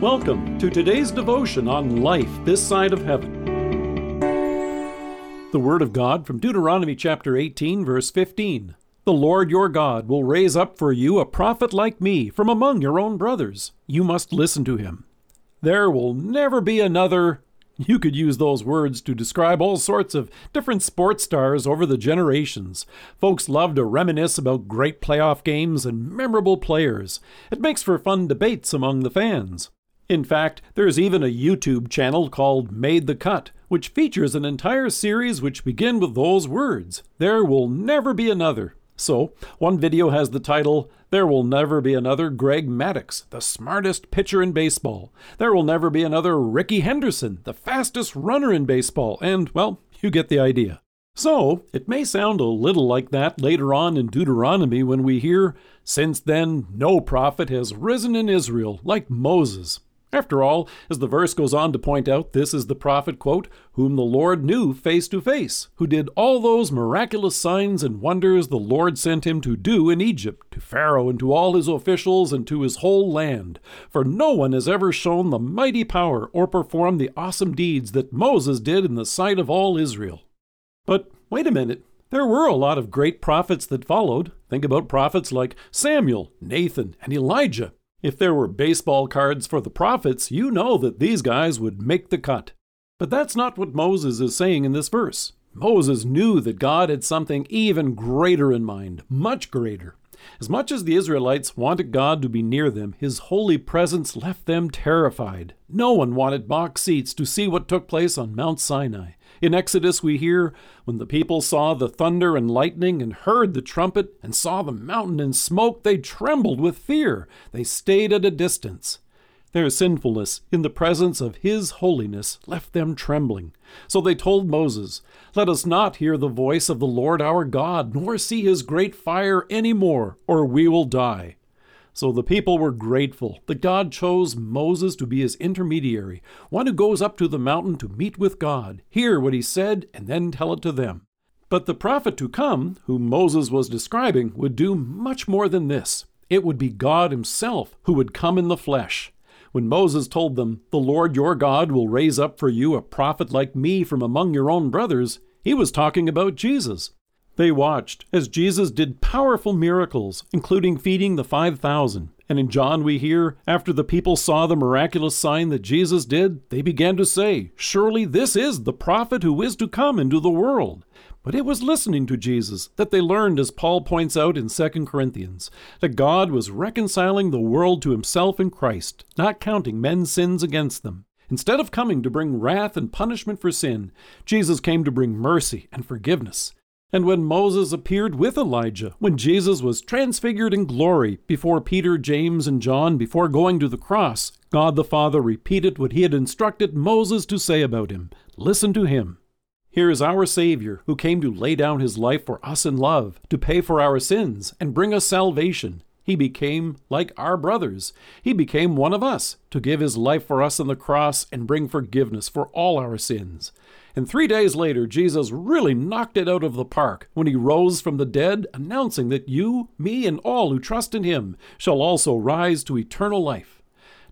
Welcome to today's devotion on life this side of heaven. The Word of God from Deuteronomy chapter 18, verse 15. The Lord your God will raise up for you a prophet like me from among your own brothers. You must listen to him. There will never be another. You could use those words to describe all sorts of different sports stars over the generations. Folks love to reminisce about great playoff games and memorable players. It makes for fun debates among the fans. In fact, there's even a YouTube channel called Made the Cut, which features an entire series which begin with those words There will never be another. So, one video has the title There will never be another Greg Maddux, the smartest pitcher in baseball. There will never be another Rickey Henderson, the fastest runner in baseball. And, well, you get the idea. So, it may sound a little like that later on in Deuteronomy when we hear, Since then, no prophet has risen in Israel like Moses. After all, as the verse goes on to point out, this is the prophet, quote, whom the Lord knew face to face, who did all those miraculous signs and wonders the Lord sent him to do in Egypt, to Pharaoh and to all his officials and to his whole land. For no one has ever shown the mighty power or performed the awesome deeds that Moses did in the sight of all Israel. But wait a minute. There were a lot of great prophets that followed. Think about prophets like Samuel, Nathan, and Elijah. If there were baseball cards for the prophets, you know that these guys would make the cut. But that's not what Moses is saying in this verse. Moses knew that God had something even greater in mind, much greater. As much as the Israelites wanted God to be near them, his holy presence left them terrified. No one wanted box seats to see what took place on Mount Sinai. In Exodus, we hear, When the people saw the thunder and lightning, and heard the trumpet, and saw the mountain in smoke, they trembled with fear. They stayed at a distance. Their sinfulness in the presence of His holiness left them trembling. So they told Moses, Let us not hear the voice of the Lord our God, nor see His great fire any more, or we will die. So the people were grateful that God chose Moses to be his intermediary, one who goes up to the mountain to meet with God, hear what he said, and then tell it to them. But the prophet to come, whom Moses was describing, would do much more than this. It would be God himself who would come in the flesh. When Moses told them, The Lord your God will raise up for you a prophet like me from among your own brothers, he was talking about Jesus. They watched as Jesus did powerful miracles, including feeding the 5,000. And in John, we hear, after the people saw the miraculous sign that Jesus did, they began to say, Surely this is the prophet who is to come into the world. But it was listening to Jesus that they learned, as Paul points out in 2 Corinthians, that God was reconciling the world to himself in Christ, not counting men's sins against them. Instead of coming to bring wrath and punishment for sin, Jesus came to bring mercy and forgiveness. And when Moses appeared with Elijah, when Jesus was transfigured in glory before Peter, James, and John before going to the cross, God the Father repeated what he had instructed Moses to say about him Listen to him. Here is our Savior, who came to lay down his life for us in love, to pay for our sins, and bring us salvation. He became like our brothers. He became one of us, to give his life for us on the cross and bring forgiveness for all our sins. And three days later, Jesus really knocked it out of the park when he rose from the dead, announcing that you, me, and all who trust in him shall also rise to eternal life.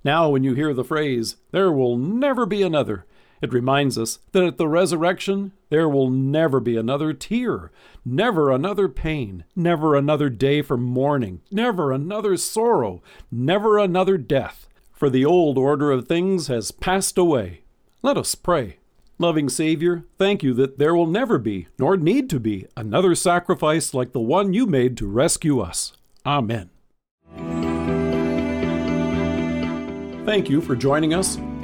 Now, when you hear the phrase, there will never be another, it reminds us that at the resurrection there will never be another tear, never another pain, never another day for mourning, never another sorrow, never another death, for the old order of things has passed away. Let us pray. Loving Savior, thank you that there will never be, nor need to be, another sacrifice like the one you made to rescue us. Amen. Thank you for joining us.